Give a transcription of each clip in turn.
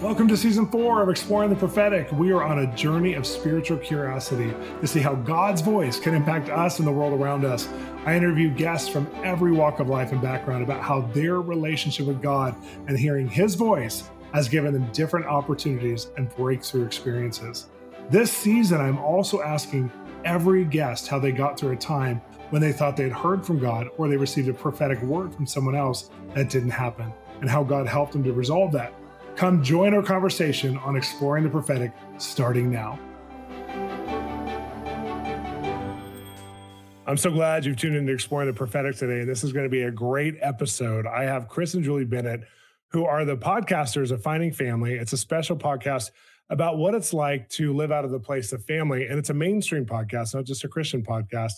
Welcome to season four of Exploring the Prophetic. We are on a journey of spiritual curiosity to see how God's voice can impact us and the world around us. I interview guests from every walk of life and background about how their relationship with God and hearing His voice has given them different opportunities and breakthrough experiences. This season, I'm also asking every guest how they got through a time when they thought they had heard from God or they received a prophetic word from someone else that didn't happen, and how God helped them to resolve that. Come join our conversation on exploring the prophetic starting now. I'm so glad you've tuned in to Exploring the Prophetic today. This is going to be a great episode. I have Chris and Julie Bennett, who are the podcasters of Finding Family. It's a special podcast about what it's like to live out of the place of family. And it's a mainstream podcast, not just a Christian podcast.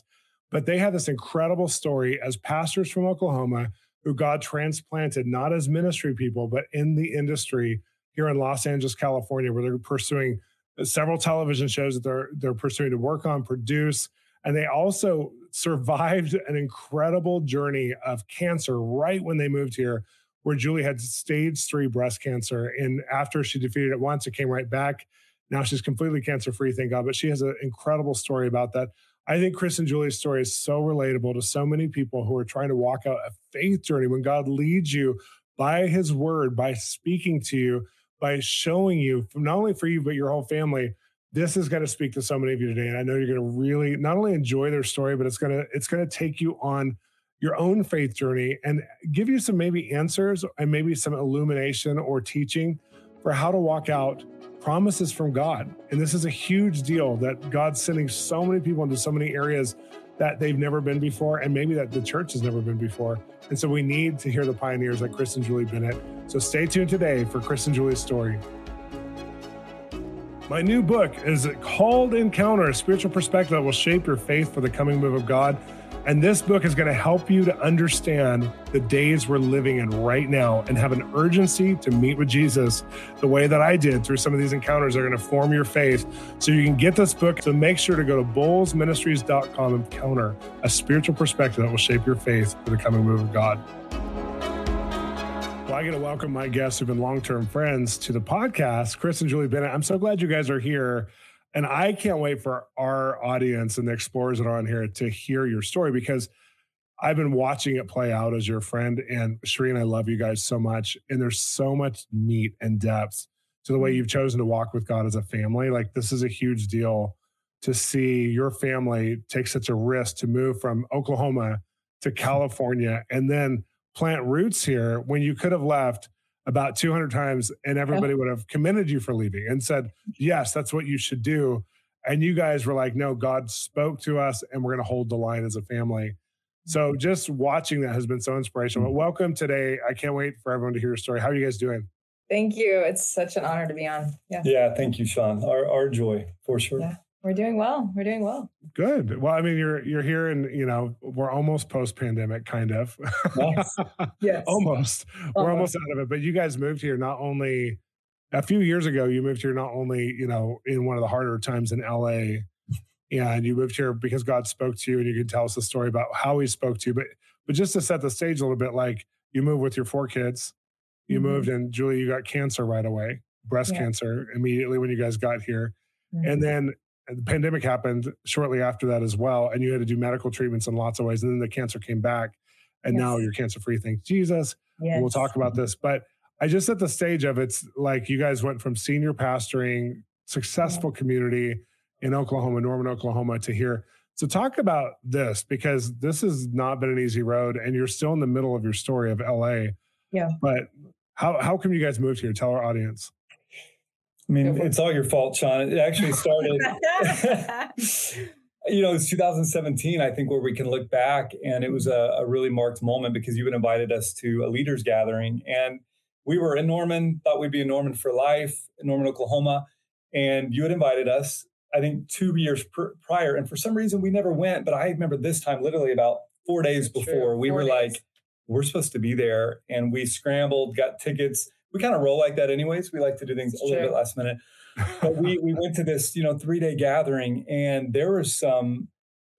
But they have this incredible story as pastors from Oklahoma who God transplanted not as ministry people, but in the industry here in Los Angeles, California, where they're pursuing several television shows that they're they're pursuing to work on, produce, and they also survived an incredible journey of cancer right when they moved here, where Julie had stage three breast cancer, and after she defeated it once, it came right back. Now she's completely cancer free, thank God. But she has an incredible story about that. I think Chris and Julie's story is so relatable to so many people who are trying to walk out a faith journey when God leads you by his word, by speaking to you, by showing you, not only for you, but your whole family. This is going to speak to so many of you today. And I know you're going to really not only enjoy their story, but it's going to, it's going to take you on your own faith journey and give you some maybe answers and maybe some illumination or teaching for how to walk out promises from God. And this is a huge deal that God's sending so many people into so many areas that they've never been before, and maybe that the church has never been before. And so we need to hear the pioneers like Chris and Julie Bennett. So stay tuned today for Chris and Julie's story. My new book is called Encounter, a spiritual perspective that will shape your faith for the coming move of God. And this book is going to help you to understand the days we're living in right now and have an urgency to meet with Jesus the way that I did through some of these encounters are going to form your faith. So you can get this book. So make sure to go to bolzministries.com and encounter a spiritual perspective that will shape your faith for the coming move of God. Well, I get to welcome my guests who've been long term friends to the podcast, Chris and Julie Bennett. I'm so glad you guys are here. And I can't wait for our audience and the explorers that are on here to hear your story because I've been watching it play out as your friend. And Cherie, I love you guys so much. And there's so much meat and depth to the way you've mm-hmm. chosen to walk with God as a family. Like, this is a huge deal to see your family take such a risk to move from Oklahoma to California and then plant roots here when you could have left about 200 times and everybody would have commended you for leaving and said yes that's what you should do. And you guys were like no god spoke to us and we're going to hold the line as a family. So mm-hmm. just watching that has been so inspirational. But welcome today. I can't wait for everyone to hear your story. How are you guys doing? Thank you. It's such an honor to be on. Yeah. Yeah thank you Shawn. Our, our joy for sure. Yeah. We're doing well. We're doing well. Good. Well, I mean, you're you're here, and you know, we're almost post pandemic, kind of. Yes. yes. almost. almost. We're almost out of it. But you guys moved here not only a few years ago. You moved here not only you know in one of the harder times in LA, and you moved here because God spoke to you, and you can tell us a story about how He spoke to you. But but just to set the stage a little bit, like you moved with your four kids. You mm-hmm. moved, and Julie, you got cancer right away, breast yeah. cancer immediately when you guys got here. Mm-hmm. And then the pandemic happened shortly after that as well, and you had to do medical treatments in lots of ways. And then the cancer came back, and yes. now you're cancer free. Thank Jesus. Yes. We'll talk about this, but I just set the stage of it's like you guys went from senior pastoring, successful yeah. community in Oklahoma, Norman, Oklahoma, to here. So talk about this because this has not been an easy road, and you're still in the middle of your story of LA. Yeah. But how how come you guys moved here? Tell our audience. I mean, it's all your fault, Shawn. It actually started, you know, it's 2017, I think, where we can look back. And it was a, a, really marked moment because you had invited us to a leaders gathering. And we were in Norman, thought we'd be in Norman for life, in Norman, Oklahoma. And you had invited us, I think, two years pr- prior. And for some reason, we never went. But I remember this time, literally about four days before, True. we four were days. like, we're supposed to be there. And we scrambled, got tickets we kind of roll like that anyways. We like to do things a little bit last minute. But we we went to this, you know, three day gathering, and there were some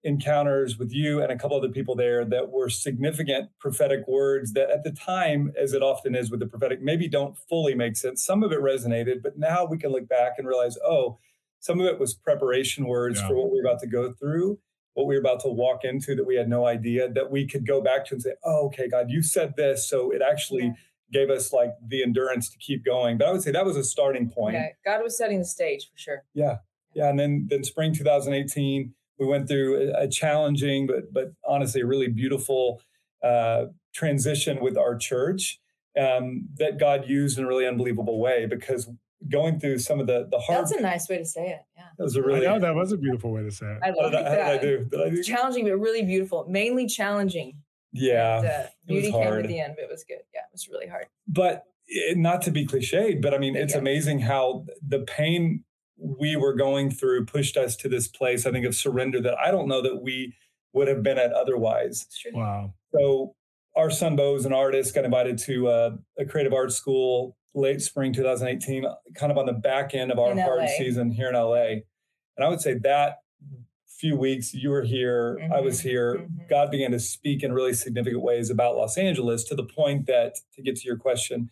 encounters with you and a couple other people there that were significant prophetic words that at the time, as it often is with the prophetic, maybe don't fully make sense. Some of it resonated, but now we can look back and realize, oh, some of it was preparation words yeah. for what we we're about to go through, what we are about to walk into that we had no idea that we could go back to and say, oh, okay, God, you said this. So it actually yeah. Gave us like the endurance to keep going. But I would say that was a starting point. Yeah, God was setting the stage for sure. Yeah. Yeah. And then then spring 2018 we went through a, a challenging but but honestly a really beautiful uh, transition with our church um, that God used in a really unbelievable way because going through some of the the hard. That's a nice way to say it. Yeah, that was a really. I know that was a beautiful way to say it. I love that. Did I do? Did I do? Challenging, but really beautiful. Mainly challenging. Yeah, and, uh, beauty came at the end, but it was good. Yeah, it was really hard. But it, not to be cliched, but I mean, it's yeah. amazing how the pain we were going through pushed us to this place, I think, of surrender that I don't know that we would have been at otherwise. Wow. So our son Bo is an artist, got invited to uh, a creative arts school late spring 2018, kind of on the back end of our in hard season here in LA. And I would say that few weeks you were here, mm-hmm. I was mm-hmm. here, mm-hmm. God began to speak in really significant ways about Los Angeles to the point that, to get to your question,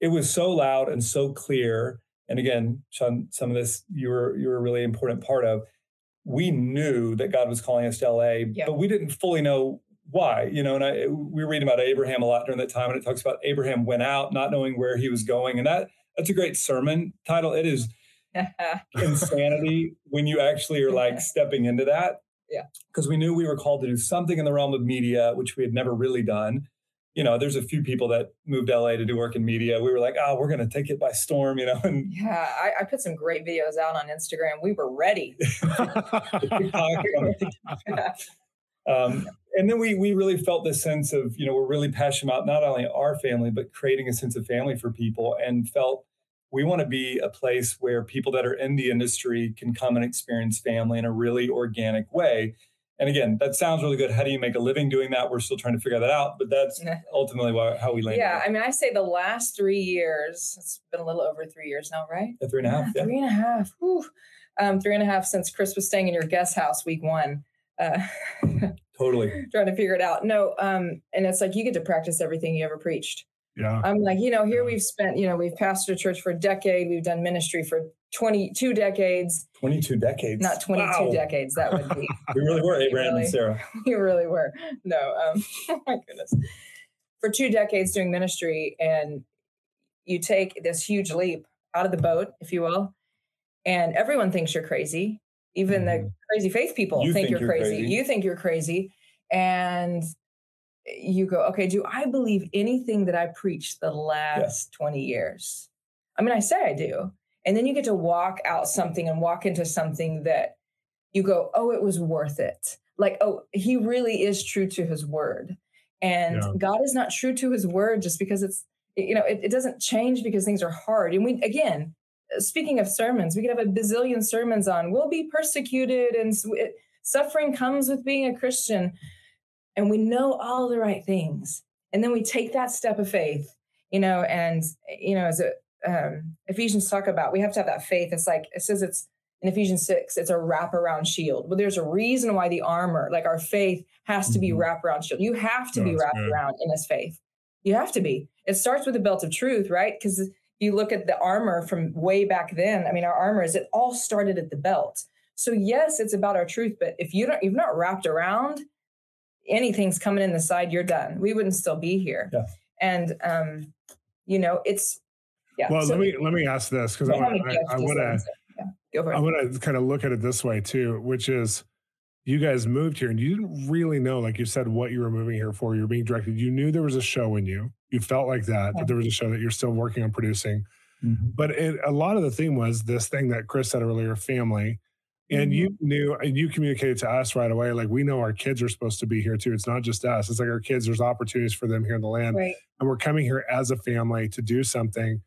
it was so loud and so clear and again, Shawn, some of this you were you were a really important part of. We knew that God was calling us to LA, yep. but we didn't fully know why. You know, and I, we were reading about Abraham a lot during that time, and it talks about Abraham went out not knowing where he was going, and that that's a great sermon title. It is insanity when you actually are like stepping into that. Yeah, because we knew we were called to do something in the realm of media, which we had never really done you know, there's a few people that moved LA to do work in media. We were like, oh, we're going to take it by storm, you know. And yeah, I, I, put some great videos out on Instagram. We were ready. um, and then we we really felt this sense of, you know, we're really passionate about not only our family but creating a sense of family for people, and felt we want to be a place where people that are in the industry can come and experience family in a really organic way and again, that sounds really good. How do you make a living doing that? We're still trying to figure that out, but that's ultimately how we landed. Yeah, I mean, I say the last three years. It's been a little over three years now, right? Yeah, three and a half. Yeah, Three and a half. Um, three and a half since Chris was staying in your guest house week one. Uh, totally trying to figure it out. No, um, and it's like you get to practice everything you ever preached. Yeah. I'm like, you know, here we've spent, you know, we've pastored a church for a decade. We've done ministry for 22 decades. 22 decades. Not 22 wow. decades. That would be. we really were, Abraham really, and Sarah. We really were. No, um, oh my goodness. For two decades doing ministry, and you take this huge leap out of the boat, if you will, and everyone thinks you're crazy. Even mm. the mm-hmm. crazy faith people you think, think, you're, you're crazy. crazy. You think you're crazy. And you go, okay, do I believe anything that I preached the last yeah. 20 years? I mean, I say I do. And then you get to walk out something and walk into something that you go, oh, it was worth it. Like, oh, he really is true to his word. And yeah. God is not true to his word just because it's, you know, it, it doesn't change because things are hard. And we, again, uh, speaking of sermons, we could have a bazillion sermons on we'll be persecuted and suffering comes with being a Christian and we know all the right things. And then we take that step of faith you know and you know as a, um, ephesians talk about we have to have that faith. It's like it says it's in ephesians 6 it's a wraparound shield. Well there's a reason why the armor like our faith has to be mm-hmm. wraparound shield. You have to be wrapped good. around in this faith. You have to be. It starts with the belt of truth right? Because you look at the armor from way back then i mean our armor is it all started at the belt. So yes it's about our truth but if you don't you've not wrapped around anything's coming in the side, you're done. We wouldn't still be here. Yeah. And um, you know, it's yeah. Well, so, let me let me ask this because I want to I want to yeah. I want to kind of look at it this way too, which is you guys moved here and you didn't really know, like you said, what you were moving here for. You were being directed. You knew there was a show in you. You felt like that, yeah. that there was a show that you're still working on producing. Mm-hmm. But it, a lot of the theme was this thing that Chris said earlier, family. And mm-hmm. you knew, and you communicated to us right away, like we know our kids are supposed to be here too. It's not just us. It's like our kids. There's opportunities for them here in the land, right. and we're coming here as a family to do something.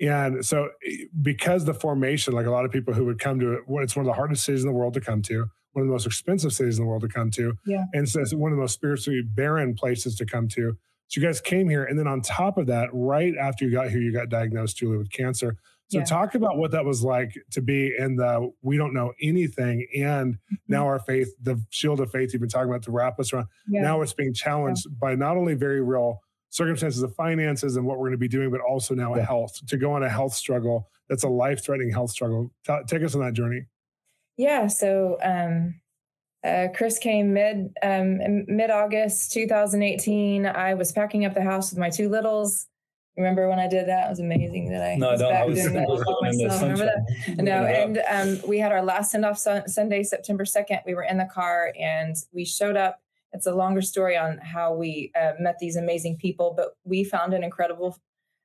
And so, eh, because the formation, like a lot of people who would come to it, it's one of the hardest cities in the world to come to, one of the most expensive cities in the world to come to, yeah. and so it's one of the most spiritually barren places to come to. So you guys came here, and then on top of that, right after you got here, you got diagnosed, Julie, with cancer. So Yeah. talk about what that was like to be in the we don't know anything, and Mm-hmm. now our faith, the shield of faith you've been talking about to wrap us around. Yeah. Now it's being challenged by not only very real circumstances of finances and what we're going to be doing, but also now Yeah. health to go on a health struggle that's a life threatening health struggle. Ta- take us on that journey. Yeah. So um, uh, Chris came mid um, mid August 2018. I was packing up the house with my two littles. Remember when I did that? It was amazing that I No, was. I back was doing that all in the myself. Remember that? No, and um, we had our last send off sun- Sunday, September 2nd. We were in the car and we showed up. It's a longer story on how we uh, met these amazing people, but we found an incredible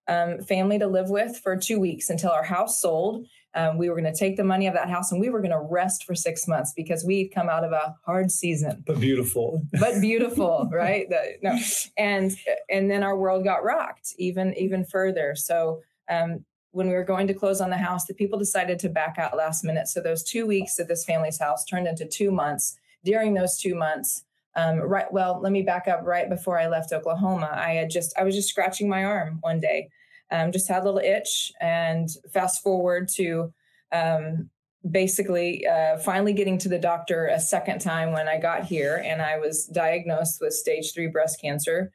um, family to live with for two weeks until our house sold. Um, we were going to take the money of that house and we were going to rest for six months because we'd come out of a hard season but beautiful. but beautiful, right? The- no, and and then our world got rocked even even further. So um, when we were going to close on the house, the people decided to back out last minute. So those two weeks at this family's house turned into two months. During those two months, um, right? Well, let me back up. Right before I left Oklahoma, I had just I was just scratching my arm one day, um, just had a little itch, and fast forward to um, basically uh, finally getting to the doctor a second time when I got here, and I was diagnosed with stage three breast cancer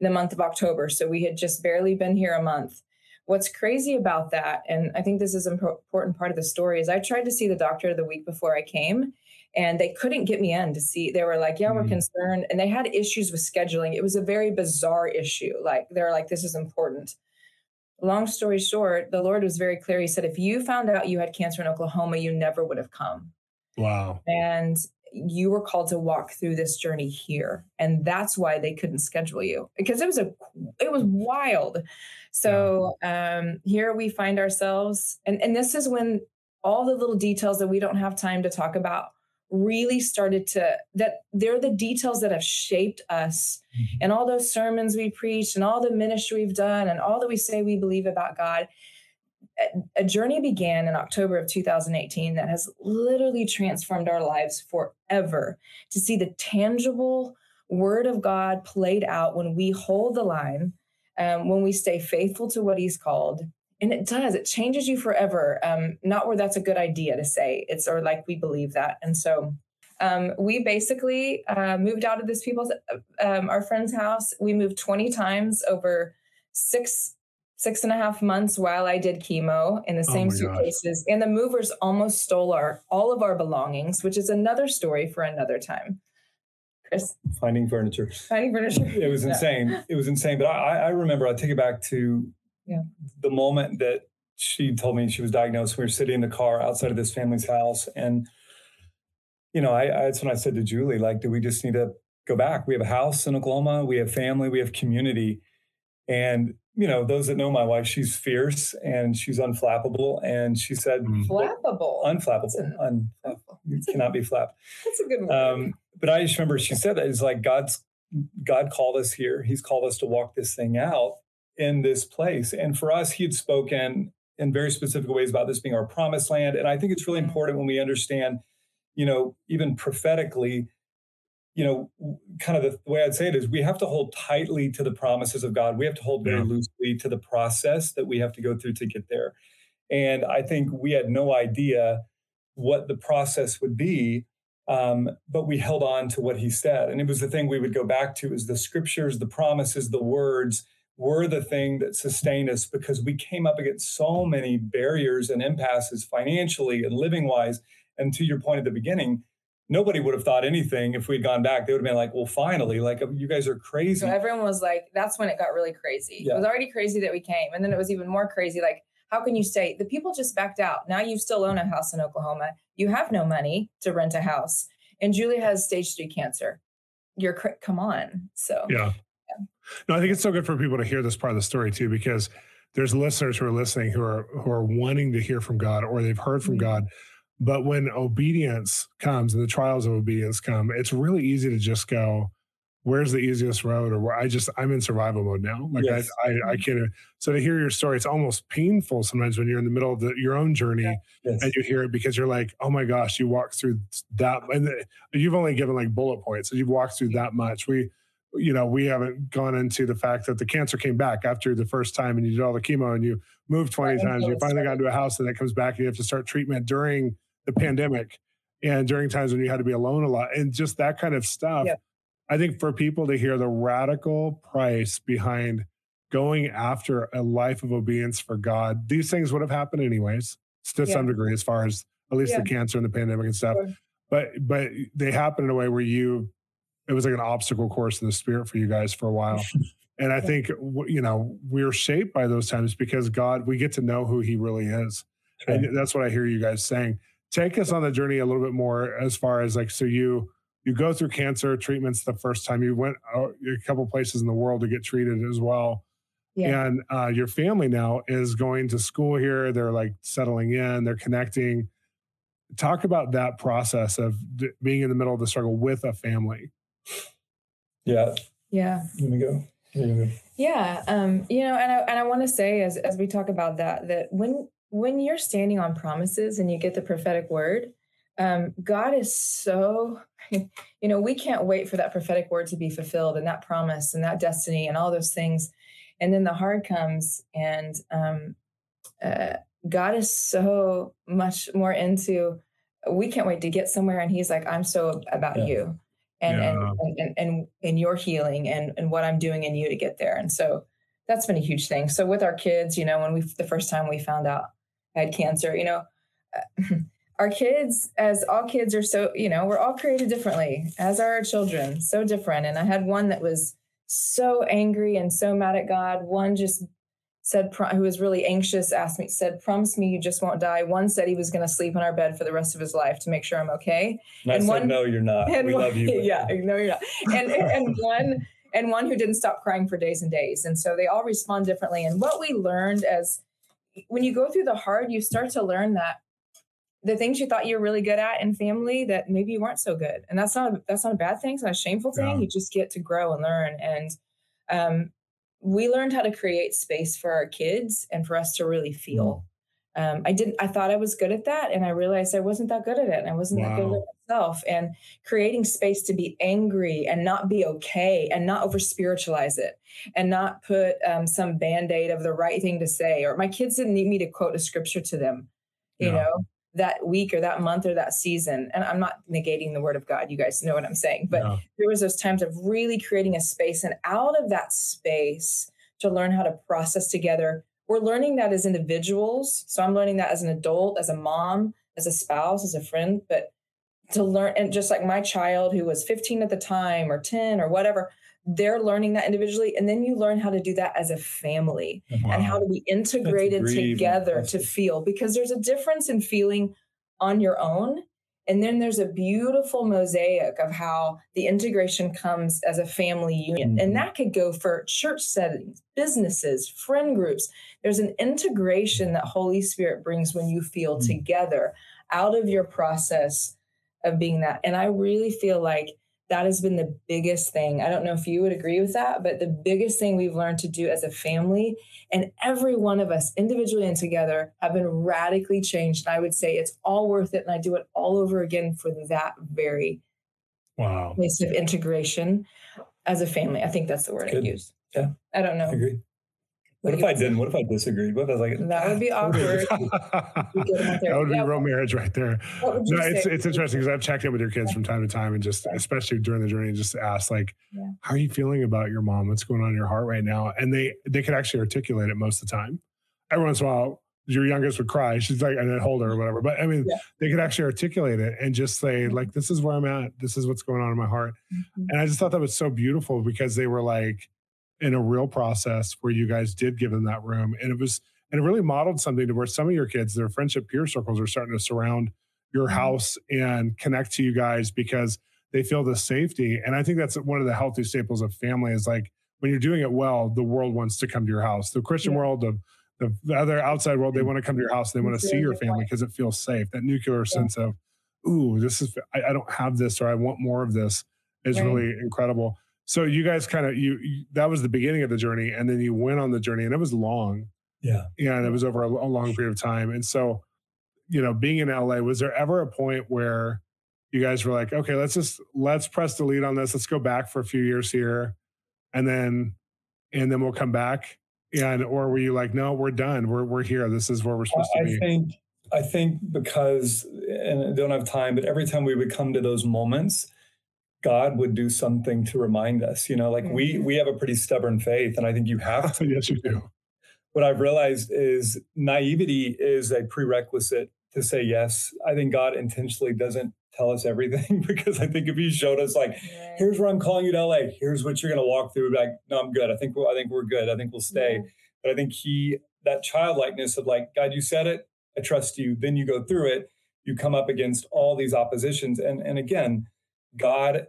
in the month of October. So we had just barely been here a month. What's crazy about that, and I think this is an important part of the story, is I tried to see the doctor the week before I came, and they couldn't get me in to see. They were like, "Yeah, we're Mhm. concerned," and they had issues with scheduling. It was a very bizarre issue. Like they're like, "This is important." Long story short, the Lord was very clear. He said, if you found out you had cancer in Oklahoma, you never would have come. Wow. And you were called to walk through this journey here. And that's why they couldn't schedule you because it was a it was wild. So um here we find ourselves, and, and this is when all the little details that we don't have time to talk about really started to that they're the details that have shaped us and all those sermons we preach and all the ministry we've done and all that we say we believe about God. A, a journey began in October of 2018 that has literally transformed our lives forever to see the tangible word of God played out when we hold the line, um, when we stay faithful to what He's called. And it does, it changes you forever. Um, not where that's a good idea to say, it's or like we believe that. And so um, we basically uh, moved out of this people's um, our friend's house. We moved 20 times over six six and a half months while I did chemo in the Oh same gosh. suitcases. And the movers almost stole our all of our belongings, which is another story for another time. Chris, Finding furniture. finding furniture. It was Yeah. insane. It was insane. But I, I remember, I'll take it back to Yeah. the moment that she told me she was diagnosed. We were sitting in the car outside of this family's house. And, you know, I, I that's when I said to Julie, like, do we just need to go back? We have a house in Oklahoma, we have family, we have community. And, you know, those that know my wife, she's fierce and she's unflappable. And she said, Mm. Flappable. unflappable. Un, you cannot be flapped. That's a good one. Um, but I just remember she said that it's like God's God called us here. He's called us to walk this thing out in this place. And for us, he had spoken in very specific ways about this being our promised land. And I think it's really Mhm. important when we understand, you know, even prophetically, you know, kind of the, the way I'd say it is we have to hold tightly to the promises of God. We have to hold very Yeah. loosely to the process that we have to go through to get there. And I think we had no idea what the process would be um, but we held on to what he said and it was the thing we would go back to is the scriptures the promises the words were the thing that sustained us because we came up against so many barriers and impasses financially and living wise and to your point at the beginning nobody would have thought anything if we'd gone back they would have been like well finally like uh, you guys are crazy So everyone was like, that's when it got really crazy. Yeah. It was already crazy that we came. And then it was even more crazy. Like, how can you say The people just backed out. Now you still own a house in Oklahoma. You have no money to rent a house. And Julie has stage three cancer. You're, cra- come on. So, Yeah. No, I think it's so good for people to hear this part of the story too, because there's listeners who are listening who are who are wanting to hear from God or they've heard from Mhm. God. But when obedience comes and the trials of obedience come, it's really easy to just go, where's the easiest road? Or where I just I'm in survival mode now. Like Yes. I, I I can't so to hear your story, it's almost painful sometimes when you're in the middle of the, your own journey Yes. and you hear it because you're like, oh my gosh, you walked through that, and the- you've only given like bullet points, so you've walked through that much. We you know, we haven't gone into the fact that the cancer came back after the first time and you did all the chemo and you moved 20 times. You finally got into a house and it comes back and you have to start treatment during the pandemic and during times when you had to be alone a lot and just that kind of stuff. I think for people to hear the radical price behind going after a life of obedience for God, these things would have happened anyways to yeah. some degree, as far as at least yeah. the cancer and the pandemic and stuff. Sure. But but they happen in a way where you it was like an obstacle course in the spirit for you guys for a while. And I think you know we're shaped by those times because God, we get to know who He really is, and that's what I hear you guys saying. Take us on the journey a little bit more as far as like so you you go through cancer treatments the first time you went a couple places in the world to get treated as well. Yeah. And uh, your family now is going to school here. They're like settling in. They're connecting. Talk about that process of d- being in the middle of the struggle with a family. Yeah. Yeah. Let me go. go. Yeah. Um, you know, and I and I want to say as as we talk about that, that when when you're standing on promises and you get the prophetic word, um, God is so, you know, we can't wait for that prophetic word to be fulfilled and that promise and that destiny and all those things. And then the hard comes, and um, uh, God is so much more into. We can't wait to get somewhere, and He's like, "I'm so about yeah. you." And, yeah. and, and and and your healing and and what I'm doing in you to get there. And so that's been a huge thing. So with our kids, you know, when we the first time we found out I had cancer, you know, uh, our kids, as all kids are so, you know, we're all created differently, as are our children, so different. And I had one that was so angry and so mad at God. One just said who was really anxious asked me said promise me you just won't die. One said he was going to sleep in our bed for the rest of his life to make sure i'm okay. And, and one no you're not. we one, love you but. yeah no you're not. And and one and one who didn't stop crying for days and days. And so they all respond differently. And what we learned as when you go through the hard you start to learn that the things you thought you were really good at in family that maybe you weren't so good. And that's not a, that's not a bad thing. It's not a shameful thing. Yeah. you just get to grow and learn. And um, we learned how to create space for our kids and for us to really feel. Mm. Um, I didn't. I thought I was good at that, and I realized I wasn't that good at it, and I wasn't wow. that good at myself. And creating space to be angry and not be okay, and not over spiritualize it, and not put um, some band aid of the right thing to say. Or my kids didn't need me to quote a scripture to them, you yeah. know that week or that month or that season. And I'm not negating the word of God. You guys know what I'm saying. But no. there was those times of really creating a space and out of that space to learn how to process together. We're learning that as individuals. So I'm learning that as an adult, as a mom, as a spouse, as a friend, but to learn and just like my child who was 15 at the time or 10 or whatever, they're learning that individually and then you learn how to do that as a family wow. and how to be integrated together to feel because there's a difference in feeling on your own and then there's a beautiful mosaic of how the integration comes as a family union mm-hmm. and that could go for church settings businesses friend groups there's an integration that holy spirit brings when you feel mm-hmm. together out of your process of being that and i really feel like that has been the biggest thing. I don't know if you would agree with that, but the biggest thing we've learned to do as a family, and every one of us individually and together have been radically changed. And I would say it's all worth it. And I do it all over again for that very wow place of integration as a family. I think that's the word Good. I use. Yeah. I don't know. I agree. What if I didn't? What if I disagreed? What if I was like, that would be awkward. that would be yeah. real marriage right there. No, it's it's interesting because I've checked in with your kids from time to time and just especially during the journey, just ask like, yeah. how are you feeling about your mom? What's going on in your heart right now? And they they could actually articulate it most of the time. Every once in a while, your youngest would cry. She's like, and then hold her or whatever. But I mean, yeah. they could actually articulate it and just say, mm-hmm. like, this is where I'm at. This is what's going on in my heart. Mm-hmm. And I just thought that was so beautiful because they were like, in a real process where you guys did give them that room. And it was, and it really modeled something to where some of your kids, their friendship peer circles are starting to surround your mm-hmm. house and connect to you guys because they feel the safety. And I think that's one of the healthy staples of family is like when you're doing it well, the world wants to come to your house. The Christian yeah. world, the, the, the other outside world, they want to come to your house. They want to see your family because it feels safe. That nuclear yeah. sense of, ooh, this is, I, I, don't have this or I want more of this is right. really incredible. So you guys kind of you, you, that was the beginning of the journey, and then you went on the journey, and it was long. Yeah, yeah, and it was over a, a long period of time. And so, you know, being in LA, was there ever a point where you guys were like, okay, let's just let's press delete on this. Let's go back for a few years here, and then and then we'll come back. And or were you like, no, we're done. We're we're here. This is where we're supposed I, to be. I think I think because and I don't have time, but every time we would come to those moments, God would do something to remind us. You know, like mm-hmm. we we have a pretty stubborn faith, and I think you have to. yes, you do. What I've realized is naivety is a prerequisite to say yes. I think God intentionally doesn't tell us everything because I think if He showed us like, here's where I'm calling you to LA, here's what you're going to walk through, like, no, I'm good. I think we're, I think we're good. I think we'll stay. Yeah. But I think He that childlikeness of like, God, you said it, I trust you. Then you go through it, you come up against all these oppositions, and and again, God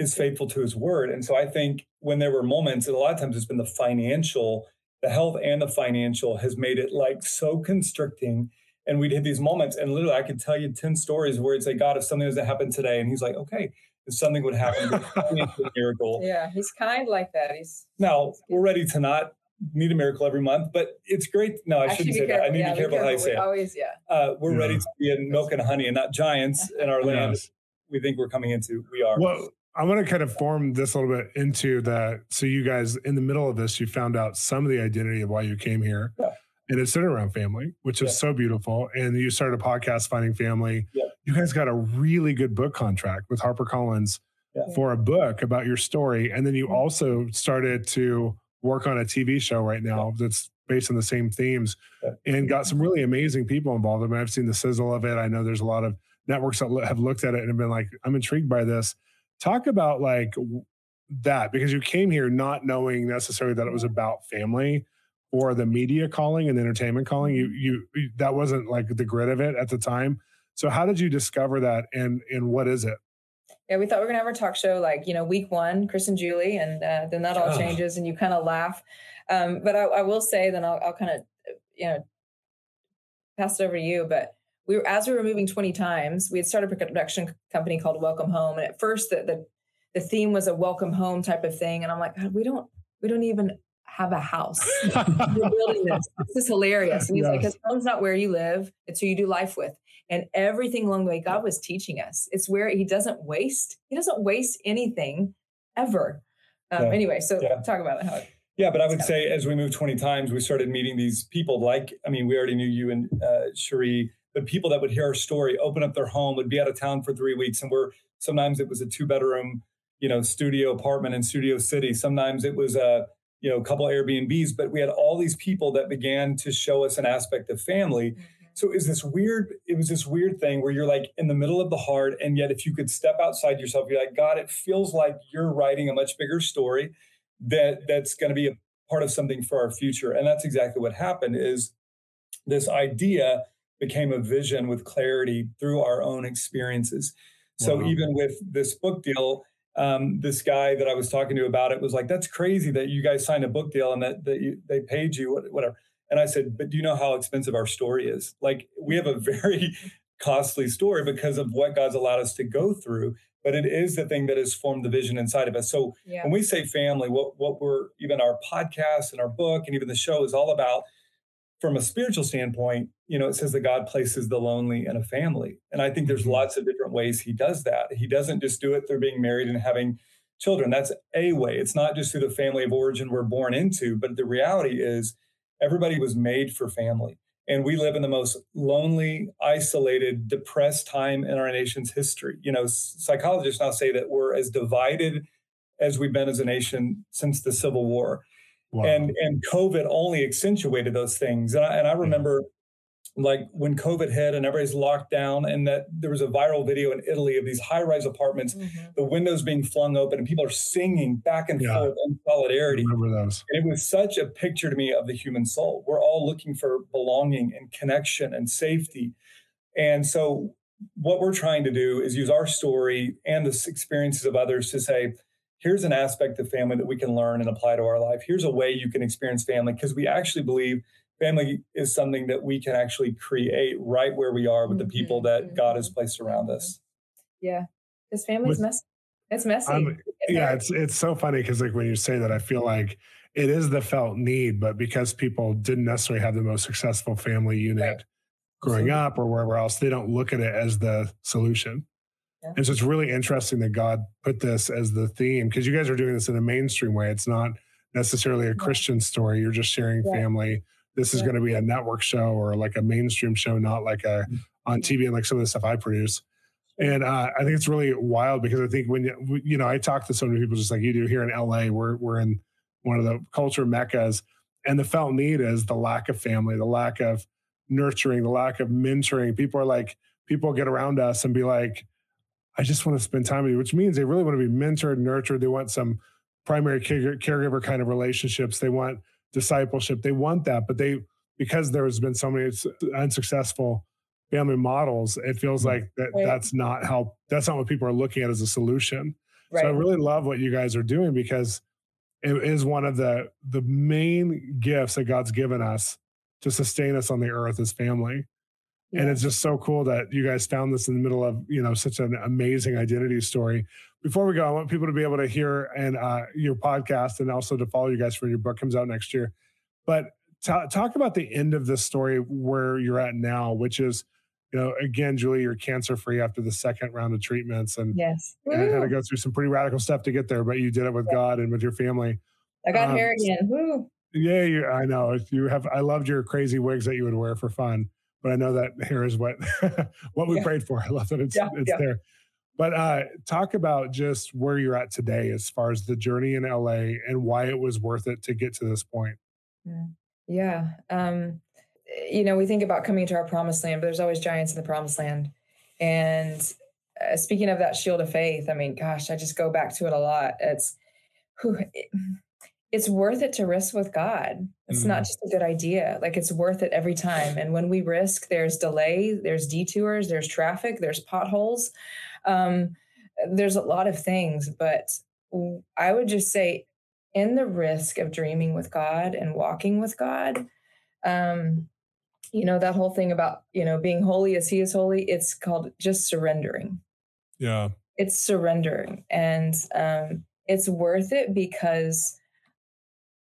is faithful to His word. And so I think when there were moments, and a lot of times it's been the financial, the health and the financial has made it like so constricting and we'd hit these moments, and literally, I could tell you 10 stories where it's like, God, if something doesn't happen today, and he's like, okay, if something would happen, a miracle. Yeah, he's kind like that. He's now we're ready to not need a miracle every month, but it's great. No, I, I shouldn't say careful. that. I need yeah, to be careful, careful how I say always, it. yeah. Uh, we're yeah. ready to be in milk and honey and not giants in our land. Yes. We think we're coming into. We are. Well, I want to kind of form this a little bit into that. So you guys, in the middle of this, you found out some of the identity of why you came here. Yeah and it's centered around family, which is so beautiful. And you started a podcast, Finding Family. Yeah. You guys got a really good book contract with HarperCollins yeah. for a book about your story. And then you mm-hmm. also started to work on a TV show right now that's based on the same themes and got some really amazing people involved. I mean, I've seen the sizzle of it. I know there's a lot of networks that have looked at it and have been like, I'm intrigued by this. Talk about like that because you came here not knowing necessarily that it was about family or the media calling and the entertainment calling. You, you you that wasn't like the grit of it at the time. So how did you discover that and and what is it? Yeah we thought we were gonna have our talk show like you know week one chris and julie and uh, then that all changes and you kind of laugh. Um, but I, I, will say then i'll, I'll kind of you know pass it over to you but we were as we were moving 20 times we had started a production company called welcome home and at first the, the the theme was a welcome home type of thing and i'm like God, we don't we don't even have a house. You're building this. This is hilarious. And he's yes. like, because home's not where you live, it's who you do life with. And everything along the way, God was teaching us. It's where he doesn't waste. He doesn't waste anything ever. Um, yeah. Anyway, so yeah. talk about it. How yeah, but I would say as we moved 20 times, we started meeting these people like, I mean, we already knew you and uh, Cherie, but people that would hear our story, open up their home, would be out of town for three weeks. And we're sometimes it was a two bedroom, you know, studio apartment in Studio City. Sometimes it was a, you know, a couple Airbnbs, but we had all these people that began to show us an aspect of family. Mm-hmm. So is this weird? It was this weird thing where you're like in the middle of the heart, and yet if you could step outside yourself, you're like, God, it feels like you're writing a much bigger story that that's going to be a part of something for our future. And that's exactly what happened. Is this idea became a vision with clarity through our own experiences. So wow. even with this book deal, um, this guy that I was talking to about it was like, "That's crazy that you guys signed a book deal and that, that you, they paid you whatever." And I said, "But do you know how expensive our story is? Like, we have a very costly story because of what God's allowed us to go through." But it is the thing that has formed the vision inside of us. So yeah. when we say family, what what we're even our podcast and our book and even the show is all about from a spiritual standpoint, you know, it says that God places the lonely in a family. And I think there's mm-hmm. lots of different ways he does that. He doesn't just do it through being married and having children. That's a way. It's not just through the family of origin we're born into, but the reality is everybody was made for family. And we live in the most lonely, isolated, depressed time in our nation's history. You know, psychologists now say that we're as divided as we've been as a nation since the Civil War. Wow. And and COVID only accentuated those things. And I, and I remember like when COVID hit and everybody's locked down, and that there was a viral video in Italy of these high rise apartments, mm-hmm. the windows being flung open, and people are singing back and yeah. forth in solidarity. I remember those. And it was such a picture to me of the human soul. We're all looking for belonging and connection and safety. And so, what we're trying to do is use our story and the experiences of others to say, here's an aspect of family that we can learn and apply to our life. Here's a way you can experience family because we actually believe family is something that we can actually create right where we are with the people mm-hmm, that mm-hmm. God has placed around us. Yeah, because family's with, messy. It's messy. Um, yeah, it's it's so funny because like when you say that, I feel like it is the felt need, but because people didn't necessarily have the most successful family unit right. growing up or wherever else, they don't look at it as the solution. Yeah. And so it's really interesting that God put this as the theme because you guys are doing this in a mainstream way. It's not necessarily a Christian story. You're just sharing yeah. family. This is yeah. going to be a network show or like a mainstream show, not like a mm-hmm. on TV and like some of the stuff I produce. And uh, I think it's really wild because I think when you, you know, I talk to so many people just like you do here in LA, we're, we're in one of the culture meccas and the felt need is the lack of family, the lack of nurturing, the lack of mentoring. People are like, people get around us and be like, I just want to spend time with you, which means they really want to be mentored, nurtured. They want some primary care, caregiver kind of relationships. They want discipleship. They want that, but they, because there has been so many unsuccessful family models, it feels mm-hmm. like that right. that's not how that's not what people are looking at as a solution. Right. So I really love what you guys are doing because it is one of the the main gifts that God's given us to sustain us on the earth as family. Yeah. And it's just so cool that you guys found this in the middle of, you know, such an amazing identity story. Before we go, I want people to be able to hear and uh, your podcast and also to follow you guys for your book comes out next year. But t- talk about the end of this story where you're at now, which is you know, again, Julie, you're cancer free after the second round of treatments, and yes, and had to go through some pretty radical stuff to get there, but you did it with yeah. God and with your family. I got um, hair again. Woo. Yeah, you, I know. You have. I loved your crazy wigs that you would wear for fun, but I know that here is what what we yeah. prayed for. I love that it's yeah, it's there. But uh, talk about just where you're at today as far as the journey in LA and why it was worth it to get to this point. Yeah. Um, you know, we think about coming to our promised land, but there's always giants in the promised land. And uh, speaking of that shield of faith, I mean, gosh, I just go back to it a lot. It's who it's worth it to risk with God. It's mm-hmm. not just a good idea. Like it's worth it every time. And when we risk, there's delay, there's detours, there's traffic, there's potholes. Um, there's a lot of things, but I would just say in the risk of dreaming with God and walking with God, um, you know that whole thing about you know being holy as he is holy it's called just surrendering yeah it's surrendering and um it's worth it because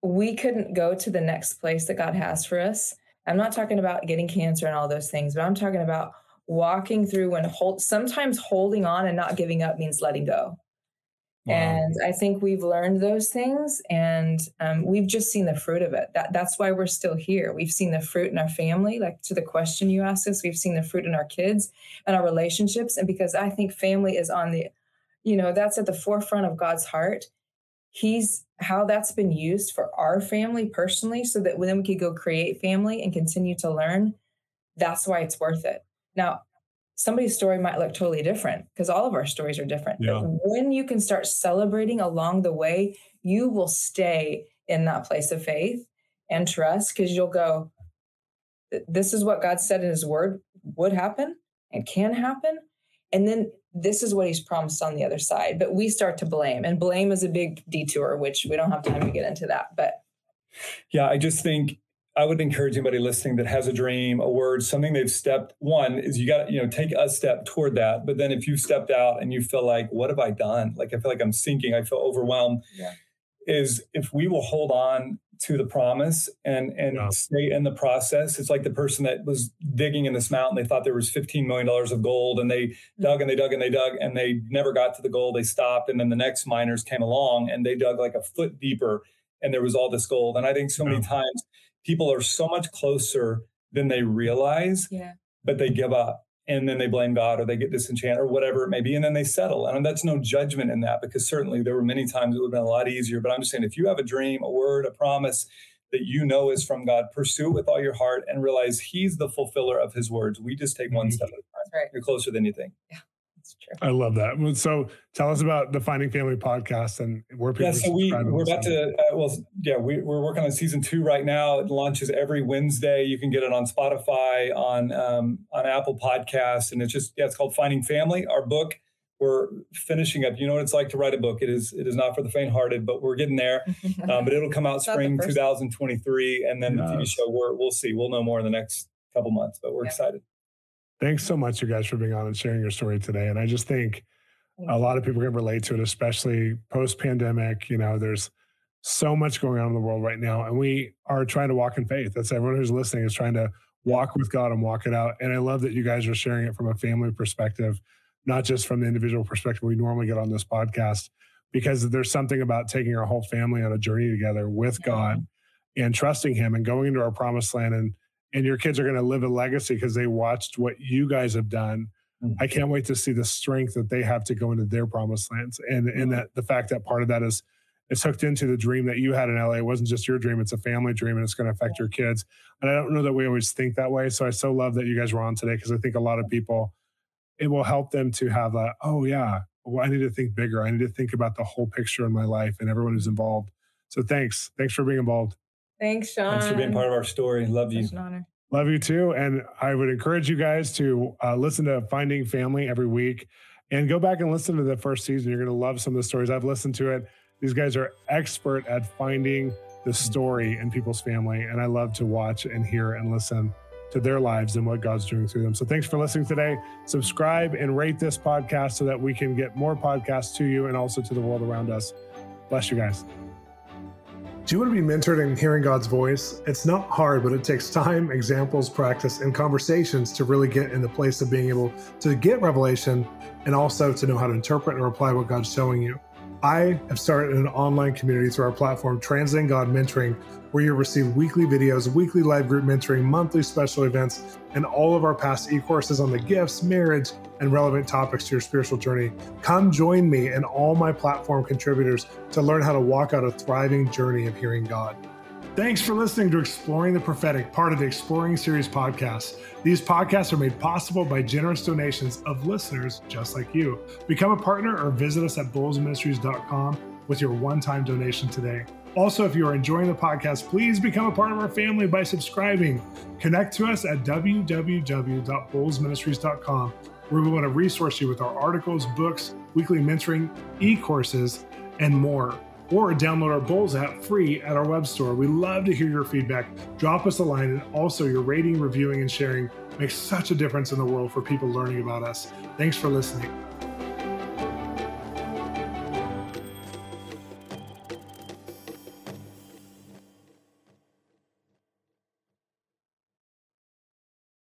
we couldn't go to the next place that god has for us i'm not talking about getting cancer and all those things but i'm talking about walking through and hold sometimes holding on and not giving up means letting go Wow. And I think we've learned those things and um, we've just seen the fruit of it. That, that's why we're still here. We've seen the fruit in our family, like to the question you asked us, we've seen the fruit in our kids and our relationships. And because I think family is on the, you know, that's at the forefront of God's heart. He's how that's been used for our family personally, so that then we could go create family and continue to learn. That's why it's worth it. Now, somebody's story might look totally different because all of our stories are different. Yeah. But when you can start celebrating along the way, you will stay in that place of faith and trust because you'll go, this is what God said in his word would happen and can happen. And then this is what he's promised on the other side. But we start to blame, and blame is a big detour, which we don't have time to get into that. But yeah, I just think I would encourage anybody listening that has a dream, a word, something they've stepped. One is you got to, you know, take a step toward that. But then if you've stepped out and you feel like, what have I done? Like I feel like I'm sinking, I feel overwhelmed. Yeah. Is if we will hold on to the promise and and yeah. stay in the process. It's like the person that was digging in this mountain. They thought there was $15 million of gold and they mm-hmm. dug and they dug and they dug and they never got to the gold. They stopped. And then the next miners came along and they dug like a foot deeper and there was all this gold. And I think so yeah. many times people are so much closer than they realize, yeah. but they give up and then they blame God or they get disenchanted or whatever it may be, and then they settle. And that's no judgment in that because certainly there were many times it would have been a lot easier. But I'm just saying, if you have a dream, a word, a promise that you know is from God, pursue it with all your heart and realize He's the fulfiller of His words. We just take one mm-hmm. step at a time. Right. You're closer than you think. Yeah. I love that. So tell us about the Finding Family podcast and where people. Yeah, so we we're about to. Uh, well, yeah, we, we're working on season two right now. It launches every Wednesday. You can get it on Spotify, on um, on Apple Podcasts, and it's just yeah, it's called Finding Family. Our book. We're finishing up. You know what it's like to write a book. It is. It is not for the faint-hearted, but we're getting there. um, but it'll come out spring 2023, and then yes. the TV show. We're, we'll see. We'll know more in the next couple months, but we're yeah. excited. Thanks so much, you guys, for being on and sharing your story today. And I just think a lot of people can relate to it, especially post pandemic. You know, there's so much going on in the world right now, and we are trying to walk in faith. That's everyone who's listening is trying to walk with God and walk it out. And I love that you guys are sharing it from a family perspective not just from the individual perspective we normally get on this podcast, because there's something about taking our whole family on a journey together with God and trusting Him and going into our promised land. And and your kids are going to live a legacy because they watched what you guys have done. Mm-hmm. I can't wait to see the strength that they have to go into their promised lands, and and that the fact that part of that is it's hooked into the dream that you had in LA. It wasn't just your dream; it's a family dream, and it's going to affect your kids. And I don't know that we always think that way. So I so love that you guys were on today because I think a lot of people it will help them to have that. oh yeah, well, I need to think bigger. I need to think about the whole picture in my life and everyone who's involved. So thanks, thanks for being involved. Thanks, Shawn. Thanks for being part of our story. Love you. It's an honor. Love you too. And I would encourage you guys to uh, listen to Finding Family every week and go back and listen to the first season. You're going to love some of the stories. I've listened to it. These guys are expert at finding the story in people's family. And I love to watch and hear and listen to their lives and what God's doing through them. So thanks for listening today. Subscribe and rate this podcast so that we can get more podcasts to you and also to the world around us. Bless you guys. Do you want to be mentored in hearing God's voice? It's not hard, but it takes time, examples, practice, and conversations to really get in the place of being able to get revelation and also to know how to interpret and apply what God's showing you. I have started an online community through our platform, Translating God Mentoring, where you'll receive weekly videos, weekly live group mentoring, monthly special events, and all of our past e courses on the gifts, marriage, and relevant topics to your spiritual journey. Come join me and all my platform contributors to learn how to walk out a thriving journey of hearing God. Thanks for listening to Exploring the Prophetic, part of the Exploring Series podcast. These podcasts are made possible by generous donations of listeners just like you. Become a partner or visit us at bolzministries.com with your one time donation today. Also, if you are enjoying the podcast, please become a part of our family by subscribing. Connect to us at www.bolzministries.com, where we want to resource you with our articles, books, weekly mentoring, e courses, and more or download our Bolz app free at our web store. We love to hear your feedback. Drop us a line, and also your rating, reviewing, and sharing makes such a difference in the world for people learning about us. Thanks for listening.